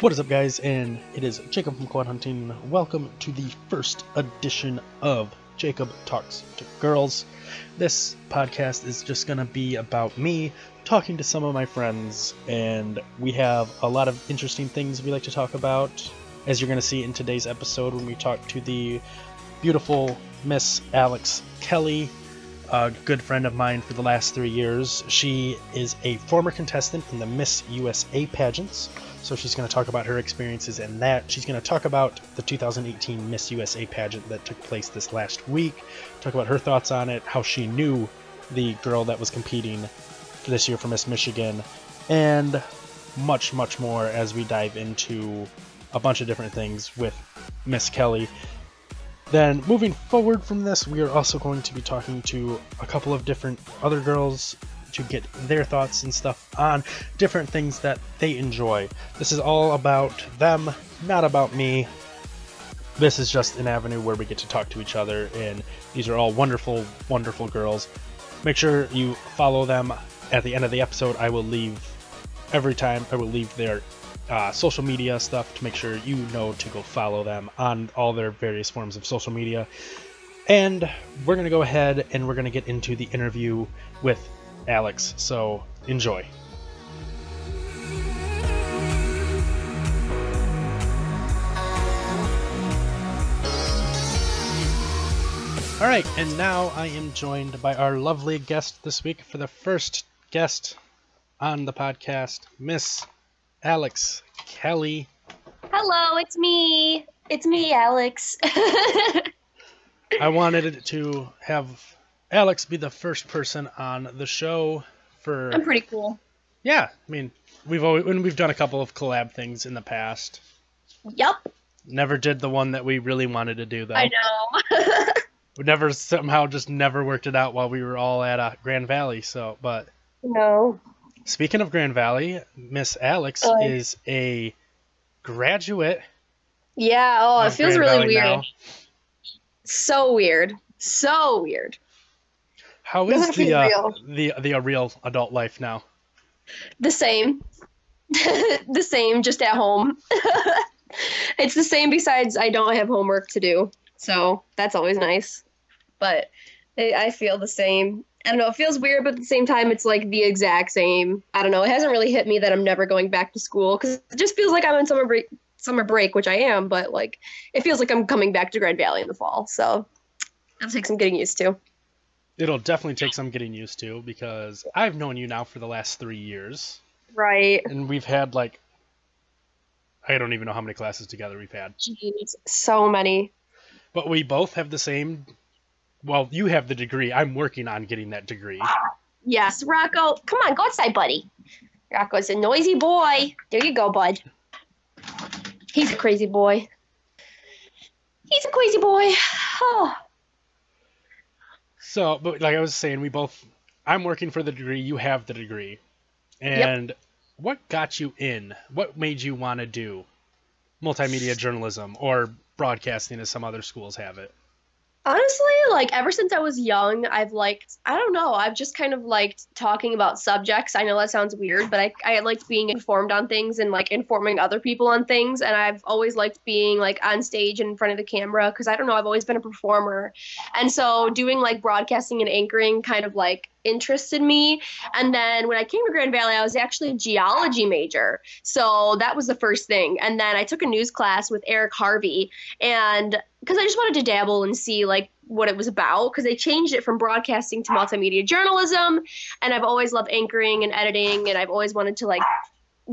What is up, guys? And it is Jacob from Quad Hunting. Welcome to the first edition of Jacob Talks to Girls. This podcast is just going to be about me talking to some of my friends, and we have a lot of interesting things we like to talk about, as you're going to see in today's episode when we talk to the beautiful Miss Alex Kelly, a good friend of mine for the last three years. She is a former contestant in the Miss USA pageants. So she's going to talk about her experiences in that. She's going to talk about the 2018 Miss USA pageant that took place this last week, talk about her thoughts on it, how she knew the girl that was competing this year for Miss Michigan, and much, much more as we dive into a bunch of different things with Miss Kelly. Then, moving forward from this, we are also going to be talking to a couple of different other girls to get their thoughts and stuff on different things that they enjoy. This is all about them, not about me. This is just an avenue where we get to talk to each other, and these are all wonderful, wonderful girls. Make sure you follow them. At the end of the episode, I will leave every time, I will leave their uh, social media stuff to make sure you know to go follow them on all their various forms of social media. And we're going to go ahead and we're going to get into the interview with Alex. So enjoy. All right, and now I am joined by our lovely guest this week for the first guest on the podcast, Miss Alex Kelly. Hello, it's me. It's me, Alex. I wanted to have Alex be the first person on the show for. I'm pretty cool. Yeah, I mean, we've always when we've done a couple of collab things in the past. Yep. Never did the one that we really wanted to do though. I know. we never somehow just never worked it out while we were all at uh, Grand Valley. So, but no. speaking of Grand Valley, Miss Alex Oh. is a graduate. Yeah. Oh, it feels Grand really Valley weird. now. So weird. So weird. How is the uh, real. the the uh, real adult life now? The same. the same, just at home. it's the same. Besides, I don't have homework to do, so that's always nice. But I I feel the same. I don't know. It feels weird, but at the same time, it's like the exact same. I don't know. It hasn't really hit me that I'm never going back to school because it just feels like I'm in summer break. Summer break, which I am, but like it feels like I'm coming back to Grand Valley in the fall. So that'll take some getting used to. It'll definitely take some getting used to because I've known you now for the last three years, Right. and we've had like I don't even know how many classes together we've had, Jeez, so many. but we both have the same. Well, you have the degree. I'm working on getting that degree. Yes, Rocco. Come on, go outside, buddy. Rocco's a noisy boy. There you go, bud. He's a crazy boy. He's a crazy boy. Oh, So, but like I was saying, we both. I'm working for the degree. You have the degree, and what got you in? What made you want to do multimedia journalism or broadcasting, as some other schools have it? Honestly, like ever since I was young, I've liked. I don't know. I've just kind of liked talking about subjects. I know that sounds weird, but I I liked being informed on things and like informing other people on things. And I've always liked being like on stage in front of the camera because I don't know. I've always been a performer, and so doing like broadcasting and anchoring kind of like interested me. And then when I came to Grand Valley, I was actually a geology major. So that was the first thing. And then I took a news class with Eric Harvey and because I just wanted to dabble and see like what it was about because they changed it from broadcasting to multimedia journalism and I've always loved anchoring and editing and I've always wanted to like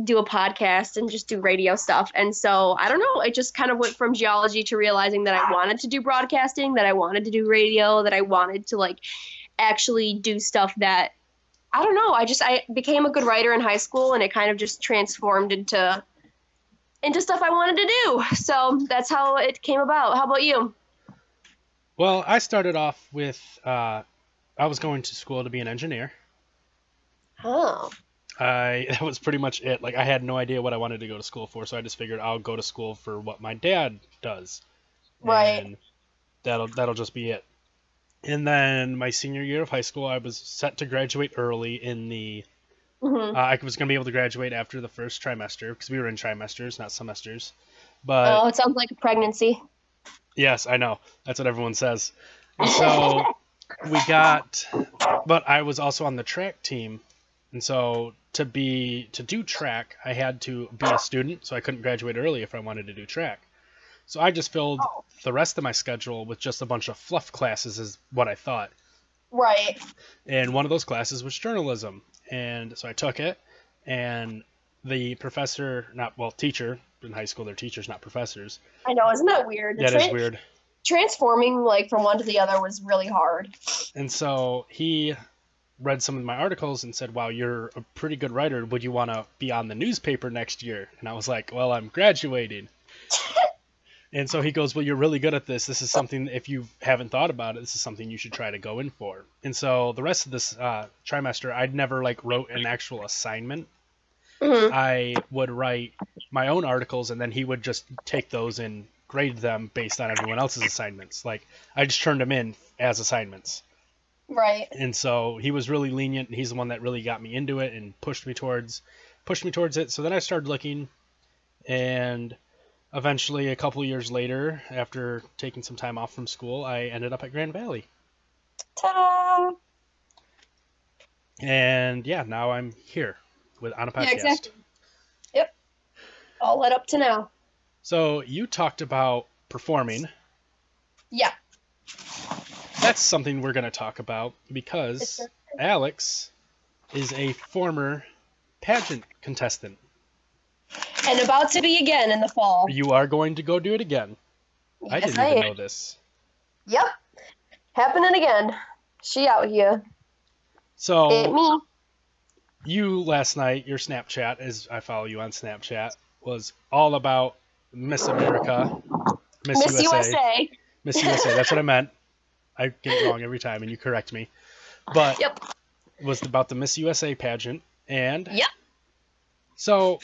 do a podcast and just do radio stuff. And so I don't know, it just kind of went from geology to realizing that I wanted to do broadcasting, that I wanted to do radio, that I wanted to like actually do stuff that I don't know, I just I became a good writer in high school and it kind of just transformed into into stuff I wanted to do. So that's how it came about. How about you? Well, I started off with uh, I was going to school to be an engineer. Oh. I that was pretty much it. Like I had no idea what I wanted to go to school for, so I just figured I'll go to school for what my dad does. Right. And that'll that'll just be it. And then my senior year of high school, I was set to graduate early in the Mhm. Uh, I was going to be able to graduate after the first trimester because we were in trimesters, not semesters. But oh, it sounds like a pregnancy. yes, I know. That's what everyone says. And so we got, but I was also on the track team. And so to be, to do track, I had to be a student. So I couldn't graduate early if I wanted to do track. So I just filled Oh. the rest of my schedule with just a bunch of fluff classes, is what I thought. Right. and one of those classes was journalism and so i took it and the professor not well teacher in high school they're teachers not professors I know, isn't that weird? That is weird Transforming like from one to the other was really hard. and so he read some of my articles and said wow you're a pretty good writer would you want to be on the newspaper next year and i was like well i'm graduating and so he goes well you're really good at this this is something if you haven't thought about it this is something you should try to go in for and so the rest of this uh, trimester i'd never like wrote an actual assignment Mhm. I would write my own articles and then he would just take those and grade them based on everyone else's assignments. Like I just turned them in as assignments. Right. And so he was really lenient and he's the one that really got me into it and pushed me towards pushed me towards it. So then I started looking and eventually a couple years later after taking some time off from school, I ended up at Grand Valley. Ta-da! And yeah, now I'm here with on a podcast. Yeah, exactly. Yep. All led up to now. So you talked about performing. Yeah. That's something we're going to talk about because Alex is a former pageant contestant. And about to be again in the fall. You are going to go do it again. I didn't even am. know this. Yep. Happening again. She out here. It So me. you last night, your Snapchat, as I follow you on Snapchat, was all about Miss America, Miss, Miss USA, USA. Miss USA. That's what I meant. I get it wrong every time, and you correct me. But Yep. it was about the Miss USA pageant, and Yep. So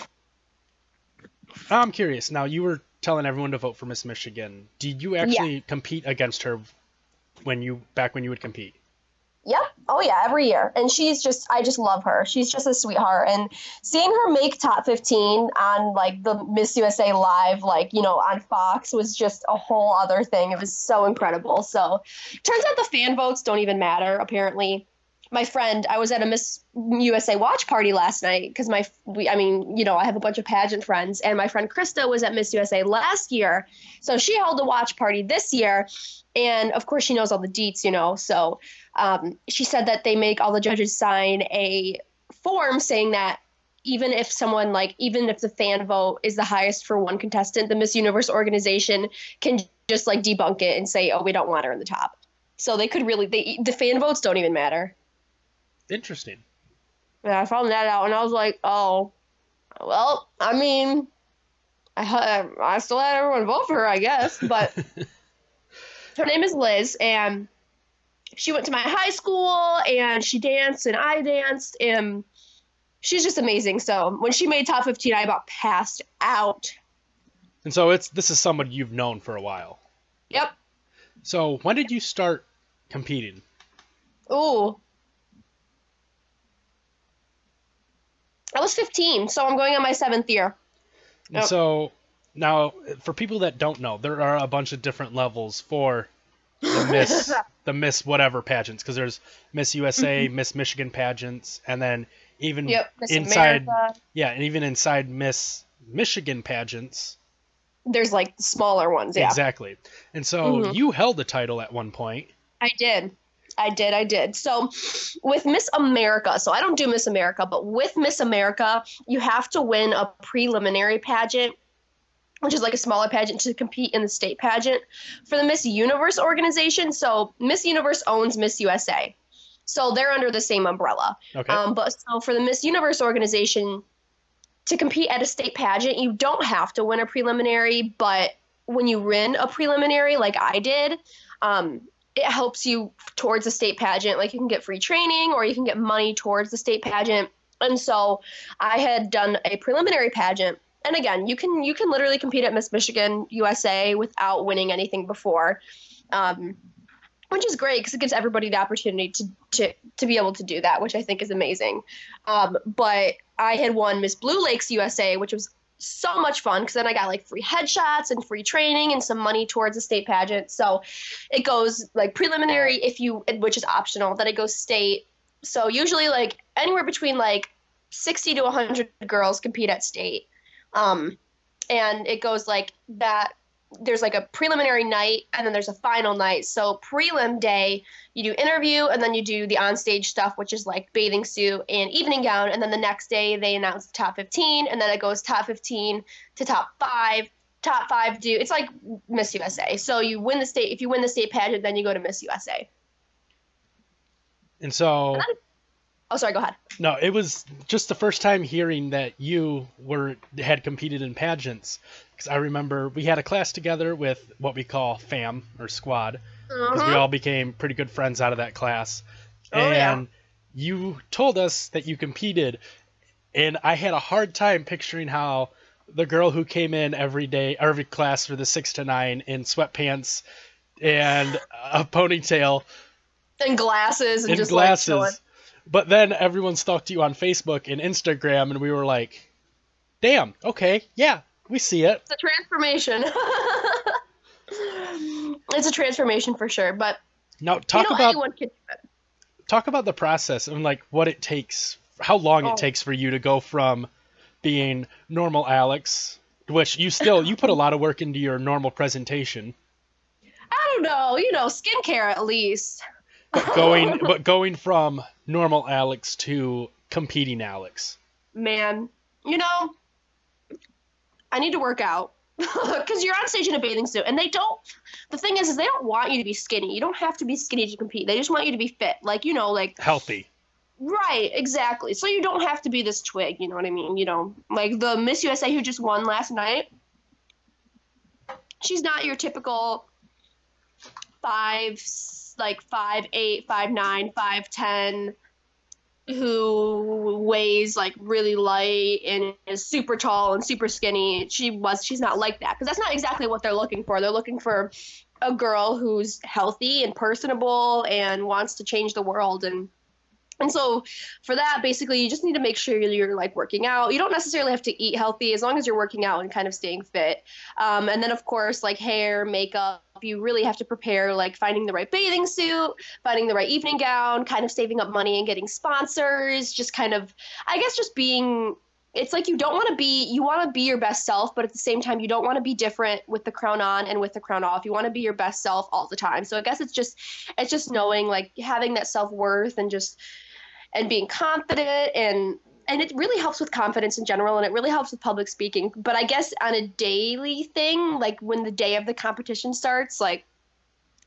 I'm curious. Now you were telling everyone to vote for Miss Michigan. Did you actually compete against her when you back when you would compete? Yep. Oh yeah, every year. And she's just I just love her. She's just a sweetheart. And seeing her make top 15 on like the Miss USA live like, you know, on Fox was just a whole other thing. It was so incredible. So, turns out the fan votes don't even matter apparently. My friend, I was at a Miss USA watch party last night because my we I mean, you know, I have a bunch of pageant friends and my friend Krista was at Miss USA last year. So, she held a watch party this year and of course she knows all the deets, you know. So, um, she said that they make all the judges sign a form saying that even if someone like even if the fan vote is the highest for one contestant the miss universe organization can just like debunk it and say oh we don't want her in the top so they could really they the fan votes don't even matter Interesting. and i found that out and i was like oh well i mean i, I still had everyone vote for her i guess but her name is Liz, and she went to my high school, and she danced, and I danced, and she's just amazing. So when she made top 15, I about passed out. And so it's this is someone you've known for a while. Yep. So when did you start competing? Ooh. I was 15, so I'm going on my seventh year. And Yep. so now for people that don't know, there are a bunch of different levels for the Miss the Miss whatever pageants because there's Miss USA, Miss Michigan pageants, and then even Yep. Inside America. yeah, and even inside Miss Michigan pageants. There's like smaller ones. Yeah. Exactly. And so Mhm. you held the title at one point. I did. I did. I did. So with Miss America, so I don't do Miss America, but with Miss America, you have to win a preliminary pageant, which is like a smaller pageant to compete in the state pageant for the Miss Universe organization. So Miss Universe owns Miss USA. So they're under the same umbrella. Okay. Um, but so for the Miss Universe organization, to compete at a state pageant, you don't have to win a preliminary, but when you win a preliminary, like I did, um, it helps you towards the state pageant. Like you can get free training or you can get money towards the state pageant. And so I had done a preliminary pageant. And again, you can you can literally compete at Miss Michigan USA without winning anything before. Um, which is great because it gives everybody the opportunity to, to to be able to do that, which I think is amazing. Um, but I had won Miss Blue Lakes USA, which was so much fun because then I got like free headshots and free training and some money towards the state pageant. So it goes like preliminary if you, which is optional, then it goes state. So usually like anywhere between like 60 to 100 girls compete at state. Um, and it goes like that there's like a preliminary night and then there's a final night. So prelim day, you do interview and then you do the onstage stuff, which is like bathing suit and evening gown. And then the next day they announce the top 15 and then it goes top 15 to top five. Top five do it's like Miss USA. So you win the state. If you win the state pageant, then you go to Miss USA. And so. And oh, sorry. Go ahead. No, it was just the first time hearing that you were had competed in pageants because I remember we had a class together with what we call fam or squad because Uh-huh. we all became pretty good friends out of that class. Oh, and yeah. you told us that you competed, and I had a hard time picturing how the girl who came in every day, every class for the six to nine in sweatpants and a ponytail and glasses and and just like glasses. chilling. But then everyone stalked you on Facebook and Instagram, and we were like, "Damn, okay, yeah, we see it." It's a transformation. it's a transformation for sure, but Now talk you know about anyone can do it. talk about the process and like what it takes, how long Oh. it takes for you to go from being normal Alex, which you still you put a lot of work into your normal presentation, I don't know, you know, skincare at least. But going but going from normal Alex to competing Alex. Man, you know, I need to work out because you're on stage in a bathing suit, and they don't. The thing is, is they don't want you to be skinny. You don't have to be skinny to compete. They just want you to be fit, like you know, like Healthy. right, exactly. So you don't have to be this twig. You know what I mean? You know, like the Miss USA who just won last night. She's not your typical five, like five eight, five nine, five ten, who weighs like really light and is super tall and super skinny. She was. She's not like that because that's not exactly what they're looking for. They're looking for a girl who's healthy and personable and wants to change the world and and so for that basically you just need to make sure you're like working out. You don't necessarily have to eat healthy as long as you're working out and kind of staying fit. Um, and then of course like hair makeup you really have to prepare like finding the right bathing suit finding the right evening gown kind of saving up money and getting sponsors just kind of i guess just being it's like you don't want to be you want to be your best self but at the same time you don't want to be different with the crown on and with the crown off. You want to be your best self all the time. So i guess it's just it's just knowing like having that self-worth and just and being confident and and it really helps with confidence in general and it really helps with public speaking. But i guess on a daily thing like when the day of the competition starts like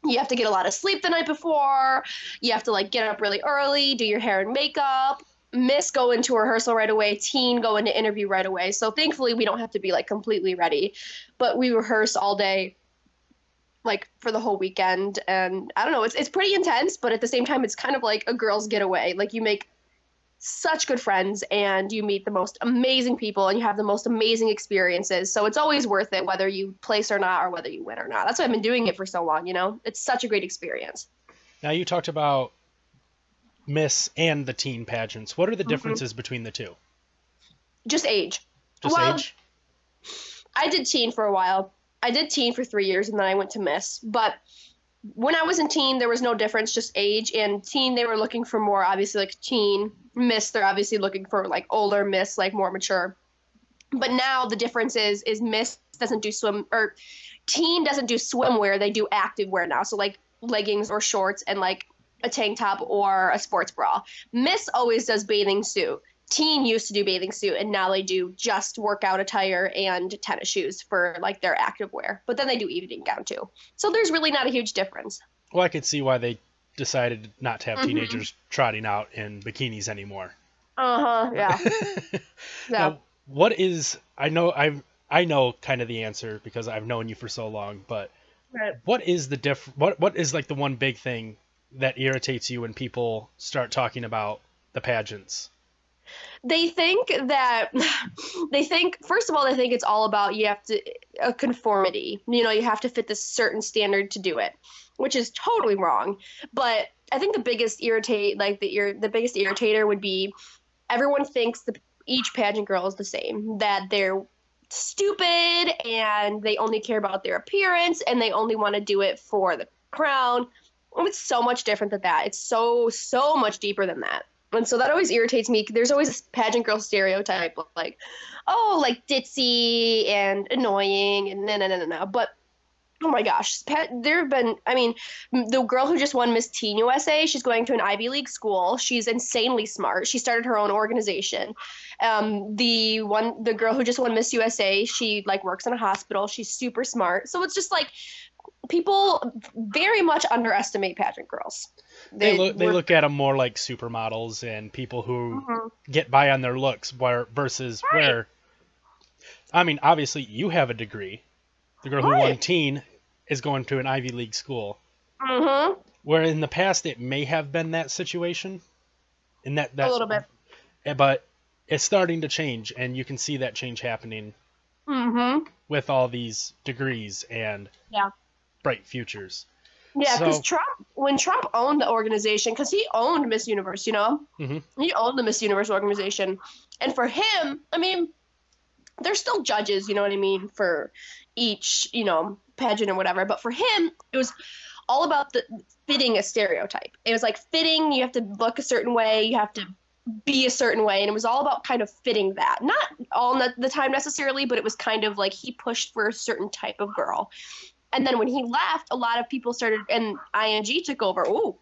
you have to get a lot of sleep the night before. You have to like get up really early do your hair and makeup. Miss go into rehearsal right away. Teen go into interview right away. So thankfully we don't have to be like completely ready. But we rehearse all day like for the whole weekend and i don't know it's, it's pretty intense but at the same time it's kind of like a girl's getaway like you make such good friends and you meet the most amazing people and you have the most amazing experiences so it's always worth it whether you place or not or whether you win or not that's why i've been doing it for so long you know it's such a great experience Now you talked about Miss and the teen pageants. What are the Mhm. differences between the two? just age Just Well, age? I did teen for a while. I did teen for three years and then I went to Miss. But when I was in teen, there was no difference, just age. And teen, they were looking for more, obviously, like teen. Miss, they're obviously looking for like older Miss, like more mature. But now the difference is, is Miss doesn't do swim, or teen doesn't do swimwear. They do active wear now. So like leggings or shorts and like a tank top or a sports bra. Miss always does bathing suit teen used to do bathing suit and now they do just workout attire and tennis shoes for like their active wear but then they do evening gown too so there's really not a huge difference Well, I could see why they decided not to have Mhm. teenagers trotting out in bikinis anymore. uh-huh yeah yeah Now, what is I know I I know kind of the answer because I've known you for so long, but Right. what is the diff what what is like the one big thing that irritates you when people start talking about the pageants? They think that they think first of all they think it's all about you have to a conformity you know you have to fit this certain standard to do it which is totally wrong. But I think the biggest irritate, like the ir- the biggest irritator would be everyone thinks the each pageant girl is the same. That they're stupid and they only care about their appearance and they only want to do it for the crown. It's so much different than that. It's so so much deeper than that. And so that always irritates me. There's always this pageant girl stereotype of like, oh, like ditzy and annoying and no, no, no, no, no. But oh my gosh, there have been. I mean, the girl who just won Miss Teen USA, she's going to an Ivy League school. She's insanely smart. She started her own organization. Um, the one, the girl who just won Miss USA, she like works in a hospital. She's super smart. So it's just like people very much underestimate pageant girls. They, they look they look at them more like supermodels and people who mm-hmm. get by on their looks, where versus right. where. I mean, obviously, you have a degree. The girl who won teen is going to an Ivy League school. Mm-hmm. Where in the past it may have been that situation, in that that a little bit, eh, but it's starting to change, and you can see that change happening. Mm-hmm. With all these degrees and yeah bright futures. Yeah, because so, Trump, when Trump owned the organization, because he owned Miss Universe, you know, mm-hmm. he owned the Miss Universe organization, and for him, I mean, there's still judges, you know what I mean, for each, you know, pageant or whatever. But for him, it was all about the fitting a stereotype. It was like fitting. You have to look a certain way. You have to be a certain way, and it was all about kind of fitting that. Not all the time necessarily, but it was kind of like he pushed for a certain type of girl. And then when he left, a lot of people started, and IMG took over. Ooh,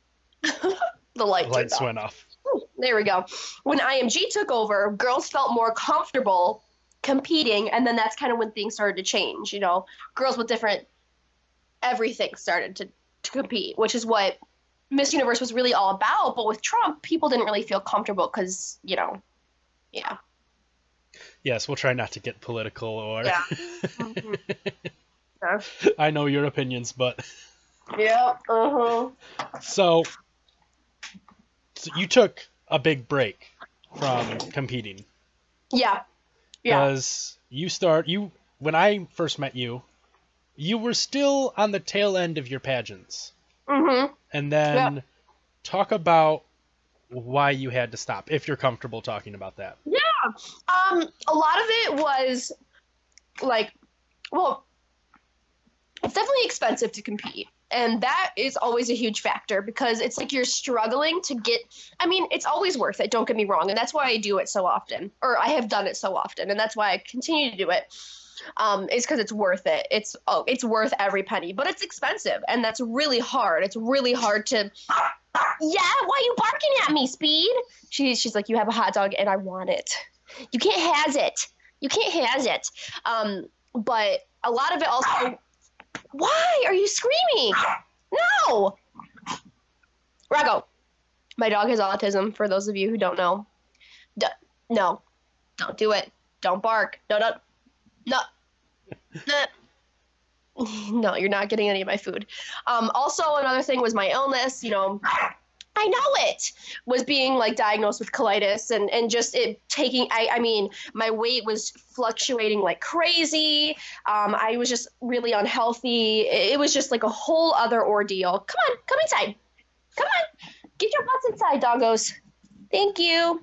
the light lights off. went off. Ooh, there we go. When IMG took over, girls felt more comfortable competing, and then that's kind of when things started to change. You know, girls with different everything started to, to compete, which is what Miss Universe was really all about. But with Trump, people didn't really feel comfortable because, you know, yeah. Yes, we'll try not to get political or. Yeah. mm-hmm. I know your opinions, but. Yeah. Uh huh. So, so you took a big break from competing. Yeah. Yeah. Because you start you when I first met you, you were still on the tail end of your pageants. Mm-hmm. And then yeah. talk about why you had to stop, if you're comfortable talking about that. Yeah. Um, a lot of it was like, well, it's definitely expensive to compete. And that is always a huge factor because it's like you're struggling to get. I mean, it's always worth it, don't get me wrong. And that's why I do it so often, or I have done it so often. And that's why I continue to do it. Um, is because it's worth it. It's oh, it's worth every penny, but it's expensive, and that's really hard. It's really hard to. Yeah, why are you barking at me, Speed? She's she's like, you have a hot dog, and I want it. You can't has it. You can't has it. Um, but a lot of it also why are you screaming? No! Rago. My dog has autism, for those of you who don't know. D- no. Don't do it. Don't bark. No, no. No. no, you're not getting any of my food. Um, also, another thing was my illness. You know, I know it was being like diagnosed with colitis and and just it taking I I mean my weight was fluctuating like crazy. Um, I was just really unhealthy. It, was just like a whole other ordeal. Come on, come inside. Come on, get your butts inside, doggos. Thank you.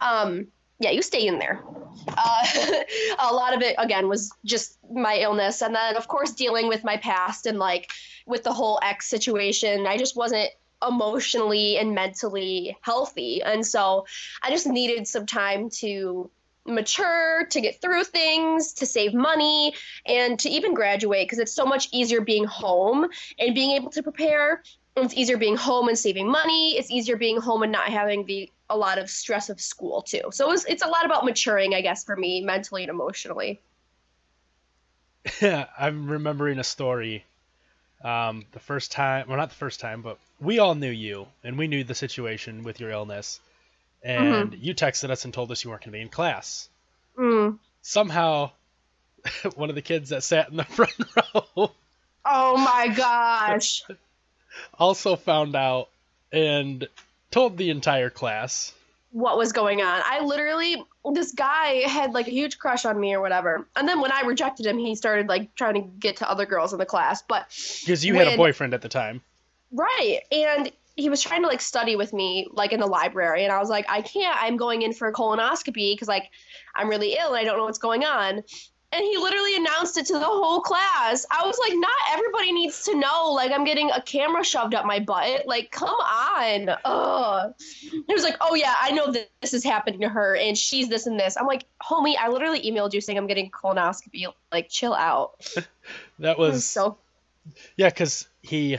Um, yeah, you stay in there. Uh, a lot of it again was just my illness, and then of course dealing with my past and like with the whole ex situation. I just wasn't emotionally and mentally healthy. And so I just needed some time to mature, to get through things, to save money, and to even graduate because it's so much easier being home and being able to prepare. It's easier being home and saving money. It's easier being home and not having the a lot of stress of school too. So it was, it's a lot about maturing, I guess, for me mentally and emotionally. Yeah, I'm remembering a story. Um, the first time, well, not the first time, but we all knew you and we knew the situation with your illness and mm-hmm. you texted us and told us you weren't going to be in class mm. somehow one of the kids that sat in the front row oh my gosh also found out and told the entire class what was going on. I literally, this guy had like a huge crush on me or whatever. And then when I rejected him, he started like trying to get to other girls in the class. But Because you had a boyfriend at the time. Right. And he was trying to like study with me like in the library and I was like, I can't. I'm going in for a colonoscopy because like I'm really ill and I don't know what's going on. And he literally announced it to the whole class. I was like, not everybody needs to know. Like I'm getting a camera shoved up my butt. Like, come on. Ugh. He was like, oh yeah, I know that this is happening to her and she's this and this. I'm like, homie, I literally emailed you saying I'm getting colonoscopy. Like, chill out. That was was so yeah, because he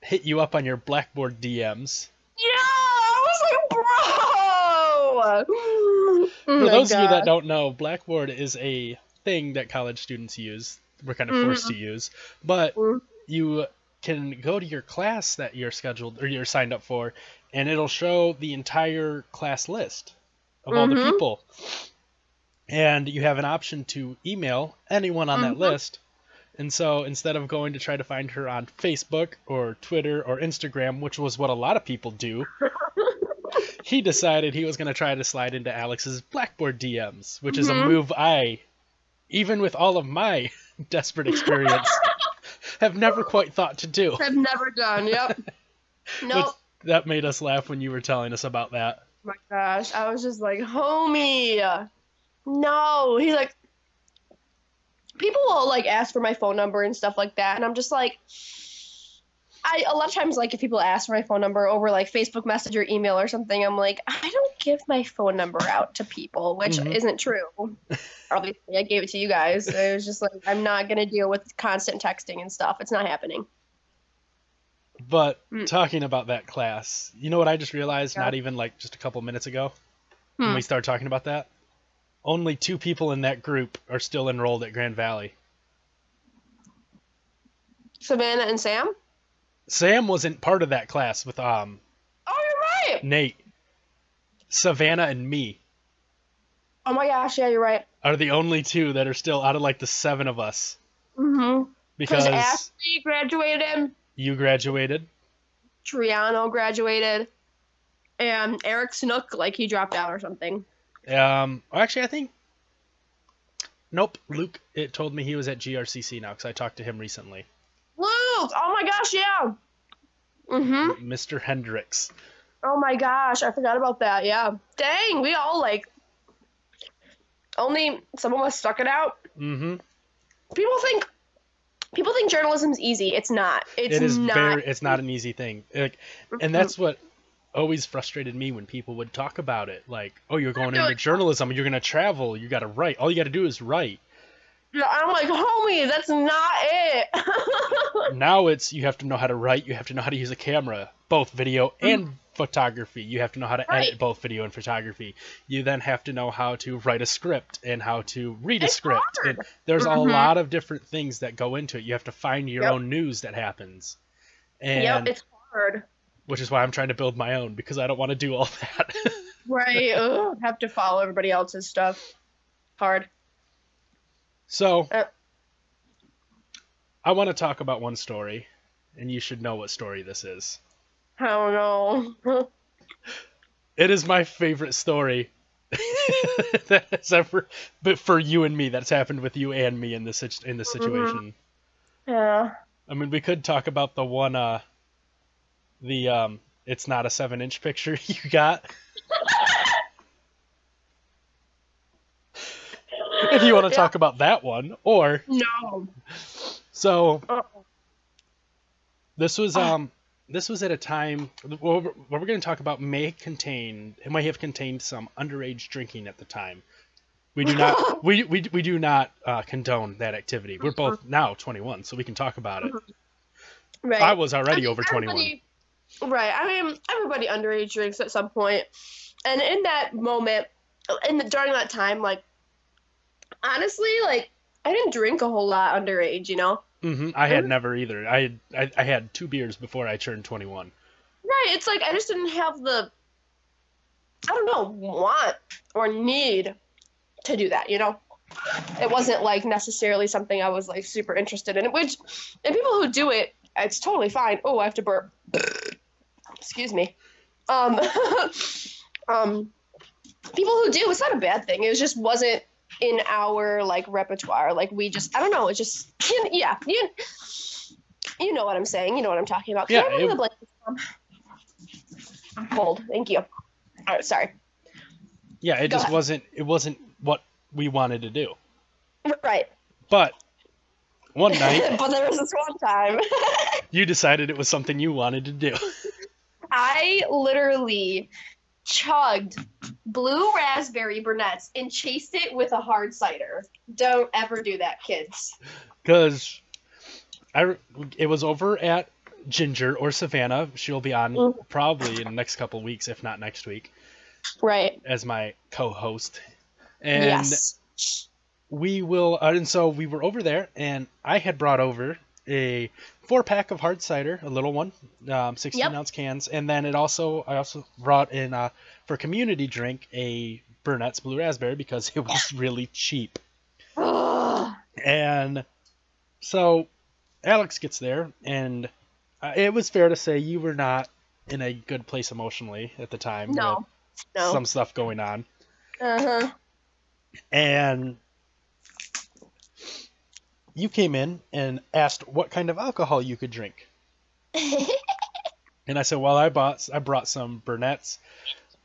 hit you up on your Blackboard DMs. Yeah, I was like, bro. Oh For those of you that don't know, Blackboard is a thing that college students use. We're kind of forced to use, but Mhm. you can go to your class that you're scheduled or you're signed up for, and it'll show the entire class list of all the Mhm. people. And you have an option to email anyone on that Mhm. list. And so instead of going to try to find her on Facebook or Twitter or Instagram, which was what a lot of people do, he decided he was going to try to slide into Alex's Blackboard DMs, which is a move I, even with all of my desperate experience, have never quite thought to do. I've never done. Yep. Nope. Which- that made us laugh when you were telling us about that. Oh my gosh, I was just like, homie, no. He's like, people will like ask for my phone number and stuff like that, and I'm just like, I a lot of times like if people ask for my phone number over like Facebook Messenger, email, or something, I'm like, I don't give my phone number out to people, which Mhm. isn't true. Obviously, I gave it to you guys. It was just like I'm not gonna deal with constant texting and stuff. It's not happening. But Mm. talking about that class, you know what I just realized Yeah. not even like just a couple minutes ago when Hmm. we started talking about that? Only two people in that group are still enrolled at Grand Valley. Savannah and Sam. Sam wasn't part of that class with um Oh, you're right. Nate. Savannah and me Oh my gosh, yeah, you're right. are the only two that are still out of like the seven of us Mm-hmm. because Ashley graduated, you graduated. Triano graduated, and Eric Snook, like he dropped out or something. Um, actually, I think. Nope, Luke. It told me he was at GRCC now because I talked to him recently. Luke, oh my gosh, yeah. Mm-hmm. Mr. Hendricks. Oh my gosh, I forgot about that. Yeah. Dang, we all like. Only some of us stuck it out. Mm-hmm. People think. People think journalism's easy. It's not. It's It is not. very. It's not an easy thing. Like, and that's what always frustrated me when people would talk about it. Like, oh, you're going into journalism. You're gonna travel. You got to write. All you got to do is write. I'm like, homie, that's not it. now it's you have to know how to write. You have to know how to use a camera, both video and photography. You have to know how to edit both video and photography. You then have to know how to write a script and how to read a It's script. hard. And there's a Mhm. lot of different things that go into it. You have to find your Yep. own news that happens. And yep, it's hard. which is why I'm trying to build my own because I don't want to do all that. Right. Ugh, have to follow everybody else's stuff. Hard. So Uh. I want to talk about one story, and you should know what story this is. I don't know. It is my favorite story that has ever, but for you and me, that's happened with you and me in this in this Mhm. situation. yeah. I mean, we could talk about the one, uh, the um, it's not a seven inch picture you got. if you want to Yeah. talk about that one, or No. so Uh, this was Ah. um this was at a time what we're, we're going to talk about may contain it might have contained some underage drinking at the time. We do not we, we, we do not uh, condone that activity. We're both now 21, so we can talk about it. right. I was already I mean, over 21. Right. I mean, everybody underage drinks at some point, and in that moment, in the, during that time, like honestly, like I didn't drink a whole lot underage. You know. hmm I had Mhm. never either. I, had, I I had two beers before I turned 21. Right. It's like I just didn't have the, I don't know, want or need to do that. You know. It wasn't like necessarily something I was like super interested in. Which, and people who do it, it's totally fine. Oh, I have to burp. Excuse me. Um, um people who do. It's not a bad thing. It just wasn't in our like repertoire. Like we just I don't know. It just you, yeah you you know what I'm saying. You know what I'm talking about. Can Yeah, I it- the blanket? Mom? I'm cold. Thank you. All right, sorry. Yeah, it Go just ahead. wasn't it wasn't what we wanted to do. Right. But one night but there was this one time. you decided it was something you wanted to do. I literally chugged blue raspberry Burnett's and chased it with a hard cider. Don't ever do that, kids. Cuz I it was over at Ginger or Savannah. She'll be on Mhm. probably in the next couple of weeks, if not next week, Right. as my co-host. And yes. we will uh, and so we were over there and i had brought over a four pack of hard cider a little one um, 16 Yep. ounce cans and then it also i also brought in uh, for community drink a burnett's blue raspberry because it was really cheap and so alex gets there and uh, it was fair to say you were not in a good place emotionally at the time no. with No. some stuff going on Uh-huh. and you came in and asked what kind of alcohol you could drink. And I said, "Well, I bought I brought some Burnett's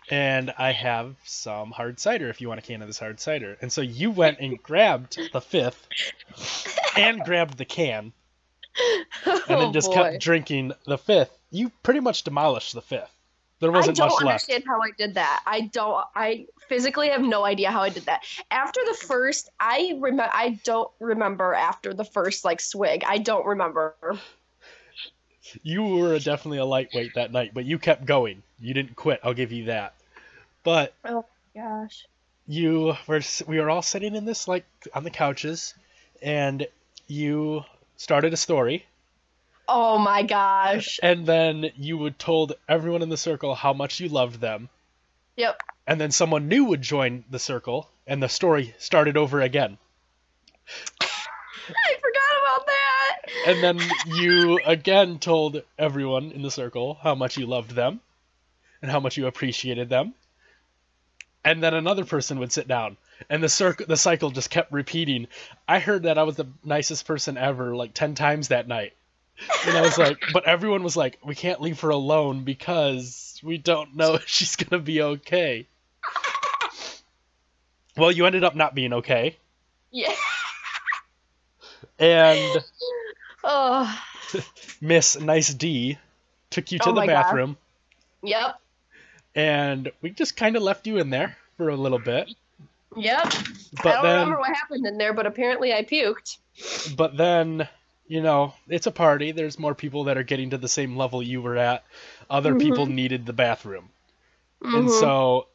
and I have some hard cider if you want a can of this hard cider." And so you went and grabbed the fifth and grabbed the can and oh, then just boy. kept drinking the fifth. You pretty much demolished the fifth. There I wasn't don't much left. understand how I did that. I don't. I physically have no idea how I did that. After the first, I remember. I don't remember after the first like swig. I don't remember. You were definitely a lightweight that night, but you kept going. You didn't quit. I'll give you that. But oh Gosh. you were we were all sitting in this like on the couches and you started a story Oh my gosh. and then you would told everyone in the circle how much you loved them Yep. and then someone new would join the circle and the story started over again I forgot about that. and then you again told everyone in the circle how much you loved them and how much you appreciated them and then another person would sit down and the circle the cycle just kept repeating i heard that i was the nicest person ever like 10 times that night and i was like but everyone was like we can't leave her alone because we don't know if she's gonna be okay well you ended up not being okay Yeah. and Oh. miss nice d took you to Oh the my God. bathroom Yep. and we just kind of left you in there for a little bit Yep. but I don't then remember what happened in there, but apparently I puked. but then you know it's a party. There's more people that are getting to the same level you were at. Other people needed the bathroom. And Mhm. so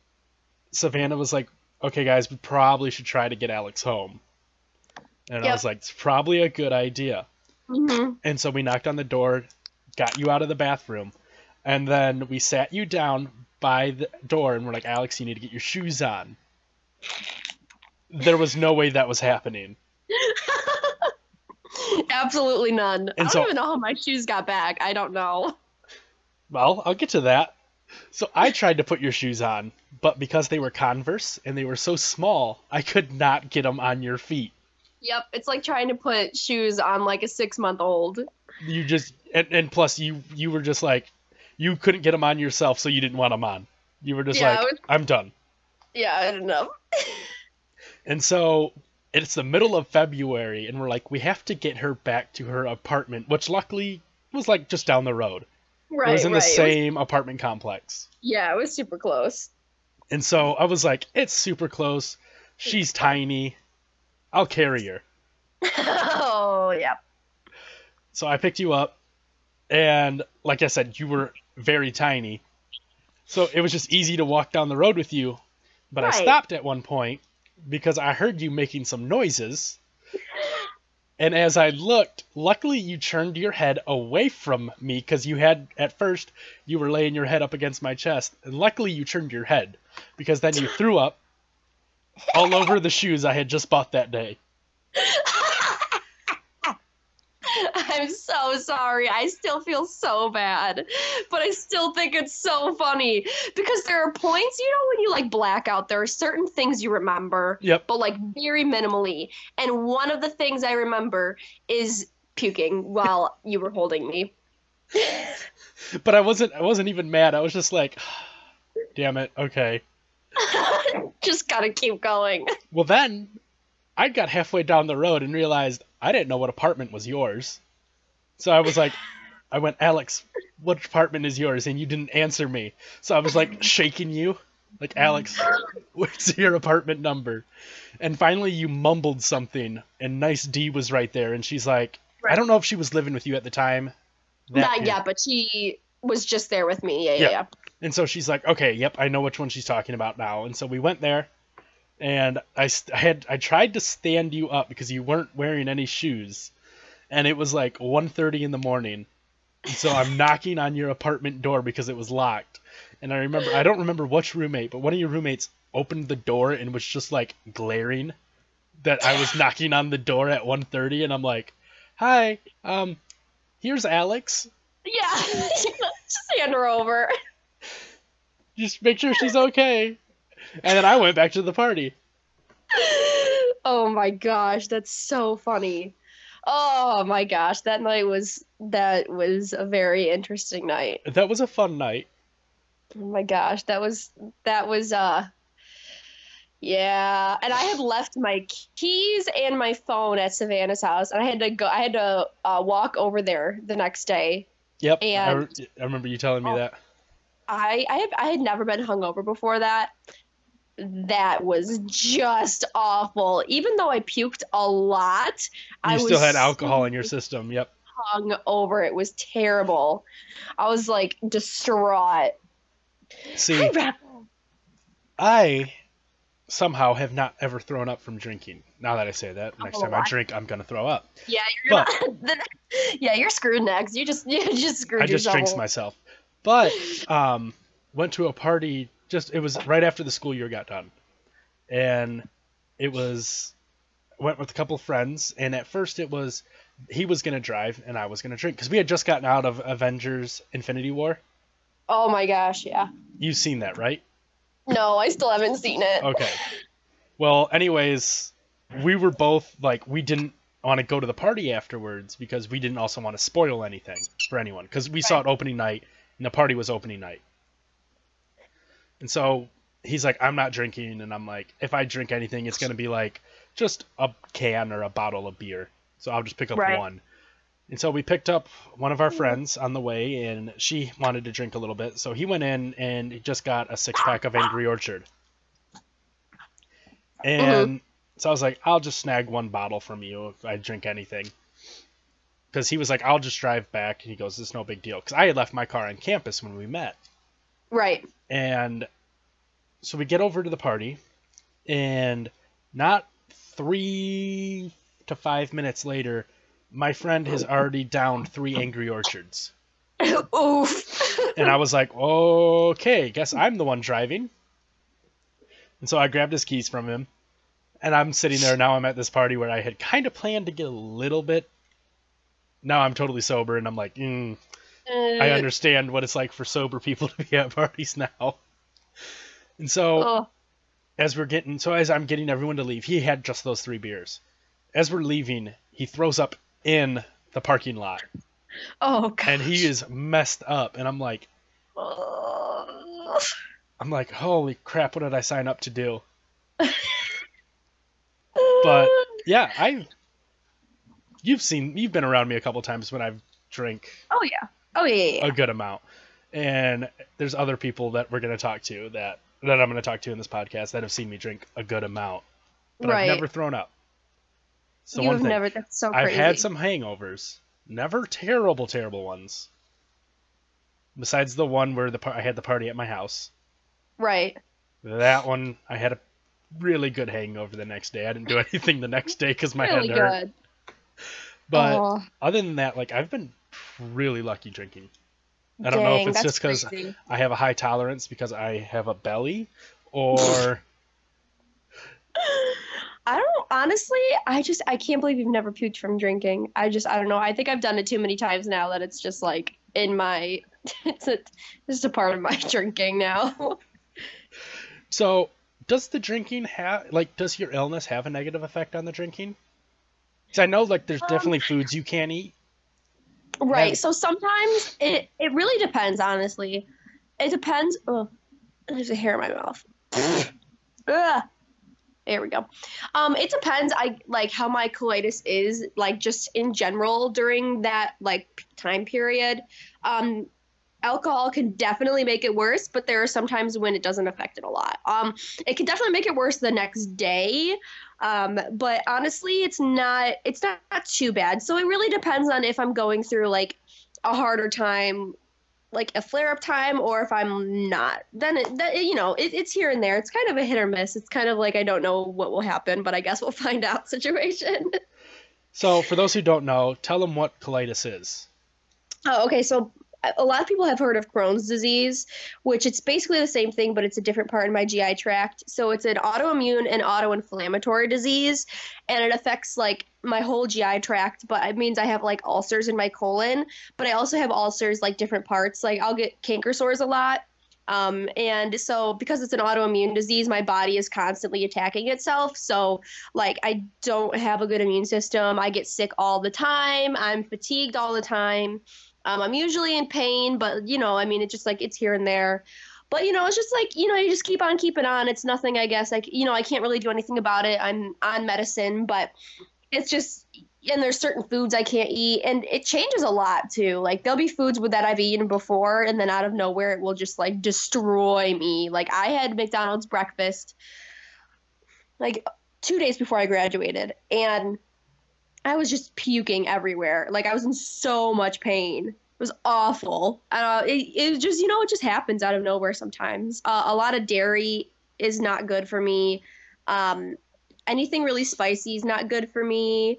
savannah was like okay guys we probably should try to get alex home. And i was like it's probably a good idea. Mhm. and so we knocked on the door got you out of the bathroom and then we sat you down by the door and we're like alex you need to get your shoes on. There was no way that was happening Absolutely none. I don't so- even know how my shoes got back. I don't know. Well, I'll get to that. So I tried to put your shoes on, but because they were Converse and they were so small, I could not get them on your feet. Yep, it's like trying to put shoes on like a six month old. You just and, and plus you you were just like you couldn't get them on yourself, so you didn't want them on. You were just Yeah, like, was- I'm done. Yeah, I don't know. And so it's the middle of February, and we're like, we have to get her back to her apartment, which luckily was like just down the road. Right, it was in right. the same apartment complex. yeah, it was super close. And so I was like, it's super close. She's tiny. I'll carry her. oh, yeah. So I picked you up, and like I said, you were very tiny. So it was just easy to walk down the road with you. But I stopped at one point because I heard you making some noises. And as I looked, luckily you turned your head away from me because you had, at first, you were laying your head up against my chest. And luckily you turned your head because then you threw up all over the shoes I had just bought that day. I I'm so sorry. I still feel so bad, but I still think it's so funny because there are points, you know, when you like black out, there are certain things you remember, Yep. but like very minimally. And one of the things I remember is puking while you were holding me. But I wasn't. I wasn't even mad. I was just like, damn it. Okay. Just gotta keep going. Well, then I got halfway down the road and realized I didn't know what apartment was yours. So I was like, I went, Alex, what apartment is yours? And you didn't answer me. So I was like shaking you, like, Alex, what's your apartment number? And finally you mumbled something, and Nice D was right there. And she's like, I don't know if she was living with you at the time. That Not yet, but she was just there with me. Yeah, yeah, Yeah. yeah. And so she's like, okay, yep, I know which one she's talking about now. And so we went there, and I, st- I had I tried to stand you up because you weren't wearing any shoes, and it was like 1.30 in the morning. So I'm knocking on your apartment door because it was locked. And I remember I don't remember which roommate, but one of your roommates opened the door and was just like glaring that I was knocking on the door at 1.30 and I'm like, "Hi, um here's Alex. Yeah. just hand her over. Just make sure she's okay." And then I went back to the party. oh my gosh, that's so funny. Oh my gosh, that night was that was a very interesting night. That was a fun night. Oh my gosh, that was that was uh yeah, and I had left my keys and my phone at Savannah's house, and I had to go. I had to uh, walk over there the next day. Yep. I, And- re- I remember you telling me Oh. that. I I had, I had never been hungover before that. That was just awful. Even though I puked a lot, I You was still had alcohol in your system. Yep. hung over. It was terrible. I was like distraught. See, Hi, I somehow have not ever thrown up from drinking. Now that I say that, next Oh, time I I- drink, I'm gonna throw up. Yeah, you're gonna. yeah, you're screwed next. You just you just screwed yourself. I just yourself. drinks myself. But um, went to a party. Just it was right after the school year got done, and it was went with a couple friends. And at first, it was he was gonna drive and I was gonna drink because we had just gotten out of Avengers: Infinity War. Oh my gosh, yeah. You've seen that, right? No, I still haven't seen it. Okay. Well, anyways, we were both like we didn't want to go to the party afterwards because we didn't also want to spoil anything for anyone because we saw it opening night and the party was opening night. And so he's like, I'm not drinking, and I'm like, if I drink anything, it's gonna be like just a can or a bottle of beer. So I'll just pick up Right. one. And so we picked up one of our hmm. friends on the way, and she wanted to drink a little bit. So he went in and he just got a six pack of Angry Orchard. And mm-hmm. so I was like, I'll just snag one bottle from you if I drink anything. Because he was like, I'll just drive back. And he goes, It's no big deal. Because I had left my car on campus when we met. Right. And so we get over to the party, and not three to five minutes later, my friend has already downed three Angry Orchards. Oof. And I was like, okay, guess I'm the one driving. And so I grabbed his keys from him. And I'm sitting there now. I'm at this party where I had kind of planned to get a little bit. Now I'm totally sober, and I'm like, mm, I Uh, understand what it's like for sober people to be at parties now. And so oh, as we're getting, so as I'm getting everyone to leave, he had just those three beers. As we're leaving, he throws up in the parking lot, oh god. and he is messed up. And I'm like, I'm like, holy crap, what did I sign up to do? But yeah, I, you've seen, you've been around me a couple times when I've drank oh yeah. Oh yeah. yeah, a good amount, and there's other people that we're gonna talk to that that I'm gonna talk to in this podcast that have seen me drink a good amount, but right. I've never thrown up. One You've never. That's so I've had some hangovers, never terrible, terrible ones. Besides the one where the par- I had the party at my house. Right. That one I had a really good hangover the next day. I didn't do anything the next day because my really head hurt. good. But oh, other than that, like I've been really lucky drinking. I don't know if it's just because. I have a high tolerance because I have a belly, or I don't honestly. I just I can't believe you've never puked from drinking. I just I don't know. I think I've done it too many times now that it's just like in my. It's a, it's just a part of my drinking now. So, does the drinking have like does your illness have a negative effect on the drinking? Because I know like there's Um, definitely foods you can't eat. Right. So sometimes it it really depends. Honestly, it depends. Oh, there's a hair in my mouth. Ugh. There we go. Um, it depends. I like how my colitis is, like just in general during that like time period. Um, alcohol can definitely make it worse, but there are some times when it doesn't affect it a lot. Um, it can definitely make it worse the next day. Um, but honestly, it's not. It's not, not too bad. So it really depends on if I'm going through like a harder time like a flare up time or if I'm not. Then it, that, you know, it, it's here and there. It's kind of a hit or miss. It's kind of like I don't know what will happen, but I guess we'll find out situation. So, for those who don't know, tell them what colitis is. oh, okay. So a lot of people have heard of Crohn's disease, which it's basically the same thing, but it's a different part in my GI tract. So it's an autoimmune and autoinflammatory disease, and it affects like my whole GI tract. But it means I have like ulcers in my colon, but I also have ulcers like different parts. Like I'll get canker sores a lot. Um, and so because it's an autoimmune disease, my body is constantly attacking itself. So like I don't have a good immune system. I get sick all the time. I'm fatigued all the time. Um, I'm usually in pain, but you know, I mean, it's just like it's here and there. But you know, it's just like you know, you just keep on keeping on. It's nothing, I guess. Like you know, I can't really do anything about it. I'm on medicine, but it's just and there's certain foods I can't eat, and it changes a lot too. Like there'll be foods that I've eaten before, and then out of nowhere it will just like destroy me. Like I had McDonald's breakfast like two days before I graduated, and I was just puking everywhere. Like I was in so much pain. It was awful. Uh, it, it just you know it just happens out of nowhere sometimes. Uh, a lot of dairy is not good for me. Um, anything really spicy is not good for me.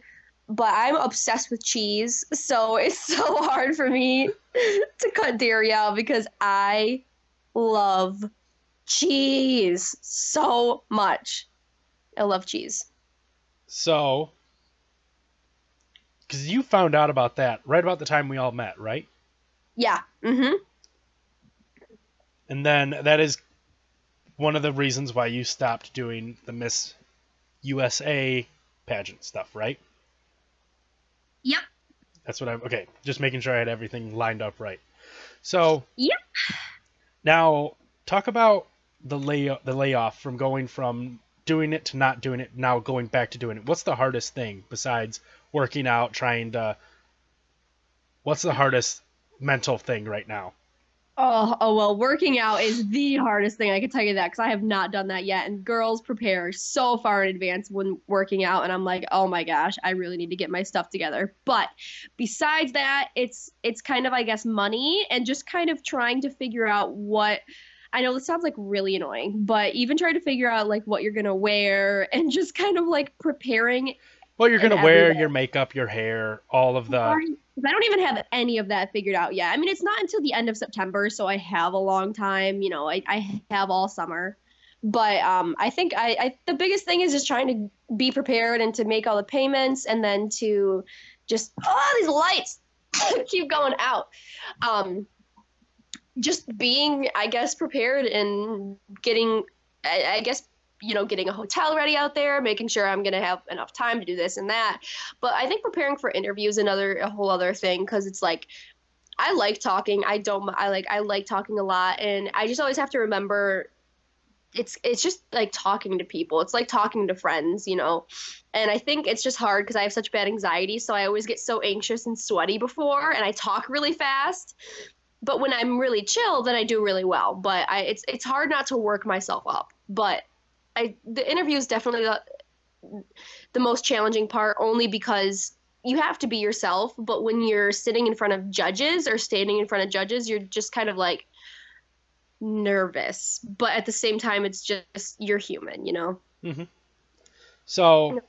But I'm obsessed with cheese, so it's so hard for me to cut dairy out because I love cheese so much. I love cheese. So, because you found out about that right about the time we all met, right? Yeah. Mm-hmm. And then that is one of the reasons why you stopped doing the Miss USA pageant stuff, right? Yep. That's what I'm. Okay, just making sure I had everything lined up right. So. Yep. Now talk about the lay the layoff from going from doing it to not doing it now going back to doing it. What's the hardest thing besides working out, trying to? What's the hardest mental thing right now? Oh, oh well, working out is the hardest thing. I can tell you that because I have not done that yet. And girls prepare so far in advance when working out, and I'm like, oh my gosh, I really need to get my stuff together. But besides that, it's it's kind of I guess money and just kind of trying to figure out what. I know this sounds like really annoying, but even trying to figure out like what you're gonna wear and just kind of like preparing Well, you're gonna wear everything. your makeup, your hair, all of the. I don't even have any of that figured out yet. I mean, it's not until the end of September, so I have a long time. You know, I, I have all summer. But um, I think I, I the biggest thing is just trying to be prepared and to make all the payments and then to just oh these lights keep going out. Um, just being, I guess, prepared and getting, I, I guess, you know, getting a hotel ready out there, making sure I'm gonna have enough time to do this and that. But I think preparing for interviews another a whole other thing because it's like I like talking. I don't. I like. I like talking a lot, and I just always have to remember. It's it's just like talking to people. It's like talking to friends, you know. And I think it's just hard because I have such bad anxiety, so I always get so anxious and sweaty before, and I talk really fast. But when I'm really chill, then I do really well. But I it's it's hard not to work myself up. But I the interview is definitely the the most challenging part, only because you have to be yourself, but when you're sitting in front of judges or standing in front of judges, you're just kind of like nervous. But at the same time, it's just you're human, you know? So,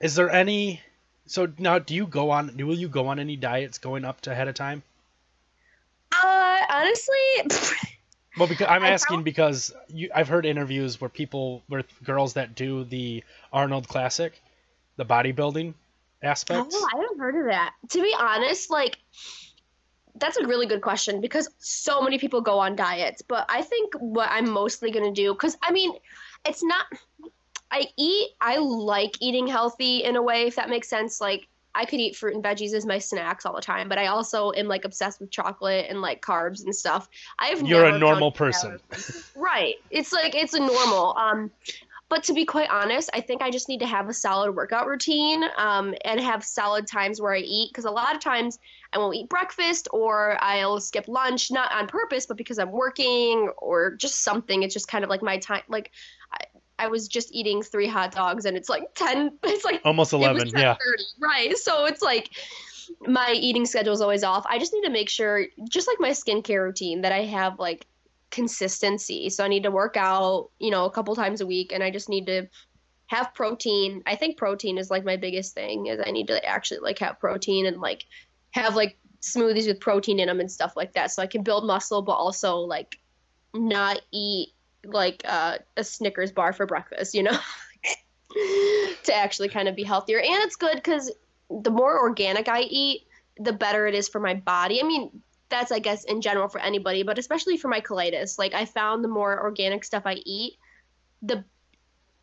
is there any? So now, do you go on? Will you go on any diets going up to ahead of time? Uh, honestly, Well, because I'm asking because you, I've heard interviews where people, where girls that do the Arnold Classic, the bodybuilding aspects. Oh, I haven't heard of that. To be honest, like that's a really good question because so many people go on diets. But I think what I'm mostly gonna do, because I mean, it's not. I eat. I like eating healthy in a way, if that makes sense. Like I could eat fruit and veggies as my snacks all the time, but I also am like obsessed with chocolate and like carbs and stuff. I've You're a normal person. right? It's like it's a normal. Um, but to be quite honest, I think I just need to have a solid workout routine um, and have solid times where I eat because a lot of times I won't eat breakfast or I'll skip lunch, not on purpose, but because I'm working or just something. It's just kind of like my time. Like I, I was just eating three hot dogs and it's like 10, it's like Almost 11, yeah. 10:30, Right. So it's like my eating schedule is always off. I just need to make sure, just like my skincare routine, that I have like consistency. So I need to work out, you know, a couple times a week, and I just need to have protein. I think protein is like my biggest thing. Is I need to actually like have protein and like have like smoothies with protein in them and stuff like that, so I can build muscle, but also like not eat like uh, a Snickers bar for breakfast. You know. to actually kind of be healthier and it's good because the more organic i eat the better it is for my body i mean that's i guess in general for anybody but especially for my colitis like i found the more organic stuff i eat the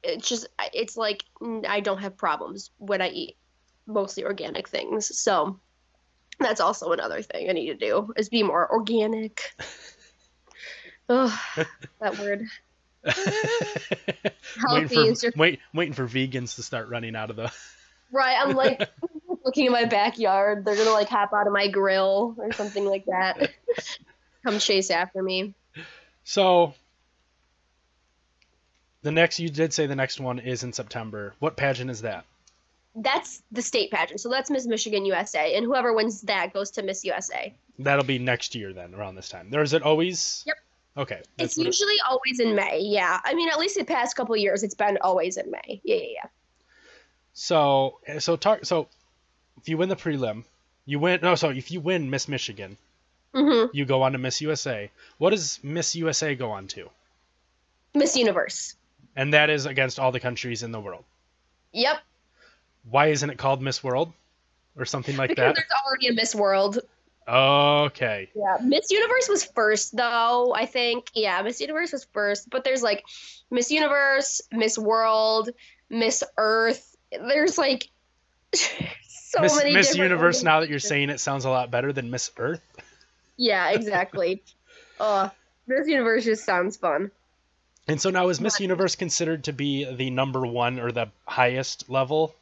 it's just it's like i don't have problems when i eat mostly organic things so that's also another thing i need to do is be more organic oh that word waiting, for, is just wait, waiting for vegans to start running out of the. Right, I'm like looking in my backyard. They're gonna like hop out of my grill or something like that. Come chase after me. So, the next, you did say the next one is in September. What pageant is that? That's the state pageant. So that's Miss Michigan USA, and whoever wins that goes to Miss USA. That'll be next year then, around this time. Or is it always? Yep. Okay. It's what it- usually always in May. Yeah, I mean at least the past couple of years, it's been always in May. Yeah, yeah, yeah. So, so tar- so, if you win the prelim, you win. No, so if you win Miss Michigan, hmm you go on to Miss USA. What does Miss USA go on to? Miss Universe. And that is against all the countries in the world. Yep, Why isn't it called Miss World, or something like because that? there's already a Miss World. Okay. Yeah, Miss Universe was first though, I think. Yeah, Miss Universe was first, but there's like Miss Universe, Miss World, Miss Earth. There's like so Miss, many Miss Universe. Now that you're saying it, sounds a lot better than Miss Earth. Yeah, exactly. uh, Miss Universe just sounds fun. And so now is Miss Universe considered to be the number one or the highest level?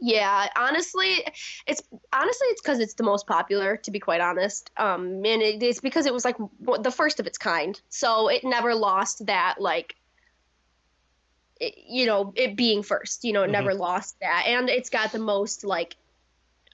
Yeah, honestly, it's honestly it's because it's the most popular. To be quite honest, um, and it, it's because it was like the first of its kind, so it never lost that like, it, you know, it being first. You know, it Mhm. never lost that, and it's got the most like,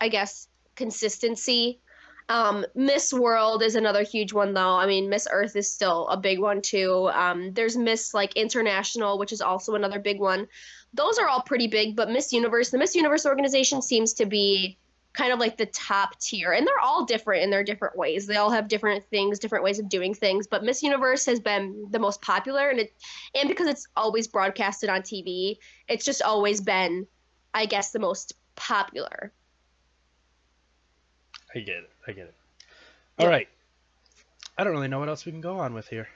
I guess, consistency. Um, Miss World is another huge one though. I mean, Miss Earth is still a big one too. Um, there's Miss like International, which is also another big one those are all pretty big, but Miss Universe, the Miss Universe organization seems to be kind of like the top tier. And they're all different in their different ways. They all have different things, different ways of doing things, but Miss Universe has been the most popular and it and because it's always broadcasted on TV, it's just always been I guess the most popular. I get it. I get it. All Yeah. right. I don't really know what else we can go on with here.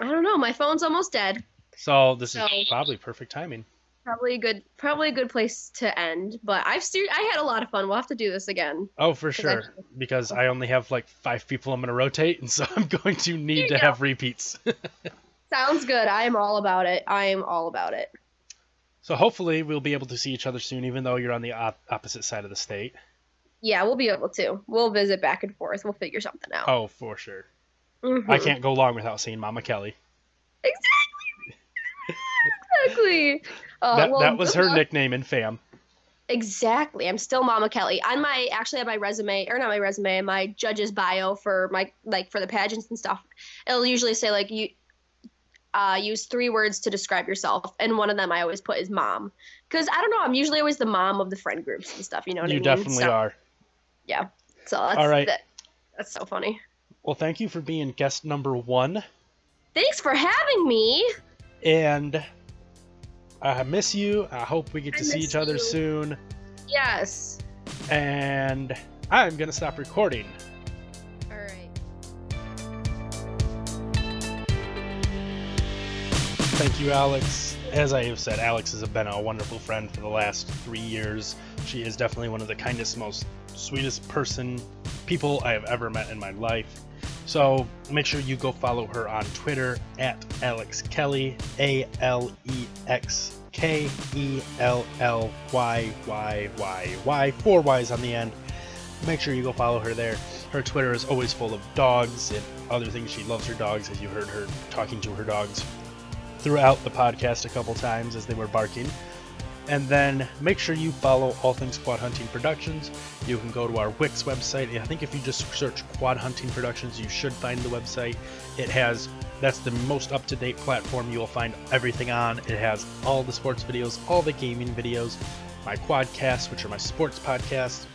I don't know, my phone's almost dead. So this So- is probably perfect timing. Probably a good probably a good place to end, but I've ser- I had a lot of fun. We'll have to do this again. Oh, for 'Cause I- sure. Because I only have like five people I'm going to rotate, and so I'm going to need to go. have repeats. Sounds good. I am all about it. I am all about it. so hopefully we'll be able to see each other soon, even though you're on the op- opposite side of the state. Yeah, we'll be able to. We'll visit back and forth. We'll figure something out. Oh, for sure. Mhm. I can't go long without seeing Mama Kelly. Exactly. exactly. Uh, that well, that was her nickname in fam. Exactly. I'm still Mama Kelly. On my actually on my resume, or not my resume, my judge's bio for my like for the pageants and stuff. It'll usually say like you uh, use three words to describe yourself, and one of them I always put is mom, because I don't know. I'm usually always the mom of the friend groups and stuff. You know what you I mean? definitely so, are. Yeah. So that's All right. that- that's so funny. Well, thank you for being guest number one Thanks for having me. And I miss you. I hope we get I to see each other you. soon. Yes. And I'm going to stop recording. All right. Thank you, Alex. As I have said, Alex has been a wonderful friend for the last three years. She is definitely one of the kindest, most sweetest person, people I have ever met in my life. So make sure you go follow her on Twitter at Alex Kelly, A L E X K E L L Y Y Y Y, four Y's on the end. Make sure you go follow her there. Her Twitter is always full of dogs and other things. She loves her dogs, as you heard her talking to her dogs throughout the podcast a couple times as they were barking. And then make sure you follow All Things Quad Hunting Productions. You can go to our Wix website. I think if you just search Quad Hunting Productions, you should find the website. It has that's the most up-to-date platform you will find everything on. It has all the sports videos, all the gaming videos, my quadcasts, which are my sports podcasts,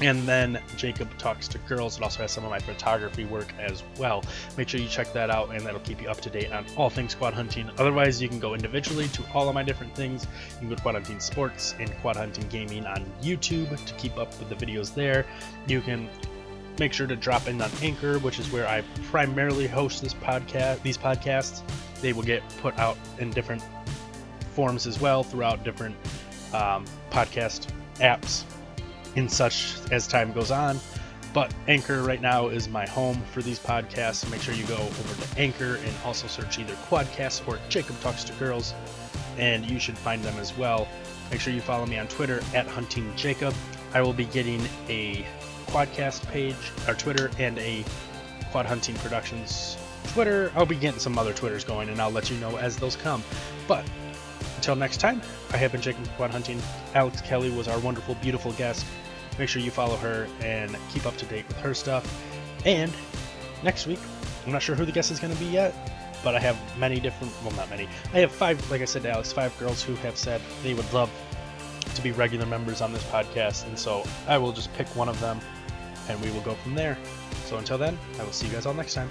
and then Jacob Talks to Girls. It also has some of my photography work as well. Make sure you check that out, and that'll keep you up to date on all things quad hunting. Otherwise, you can go individually to all of my different things. You can go to Quad Hunting Sports and Quad Hunting Gaming on YouTube to keep up with the videos there. You can make sure to drop in on Anchor, which is where I primarily host this podcast. These podcasts, they will get put out in different forms as well throughout different um, podcast apps and such as time goes on. But Anchor right now is my home for these podcasts. Make sure you go over to Anchor and also search either Quadcast or Jacob Talks to Girls, and you should find them as well. Make sure you follow me on Twitter at Hunting Jacob. I will be getting a Quadcast page or Twitter and a Quad Hunting Productions Twitter. I'll be getting some other Twitters going, and I'll let you know as those come. But until next time, I have been Jacob Quad Hunting. Alex Kelly was our wonderful, beautiful guest. Make sure you follow her and keep up to date with her stuff. And next week, I'm not sure who the guest is going to be yet, but I have many different, well, not many. I have five, like I said to Alex, five girls who have said they would love to be regular members on this podcast. And so I will just pick one of them and we will go from there. So until then, I will see you guys all next time.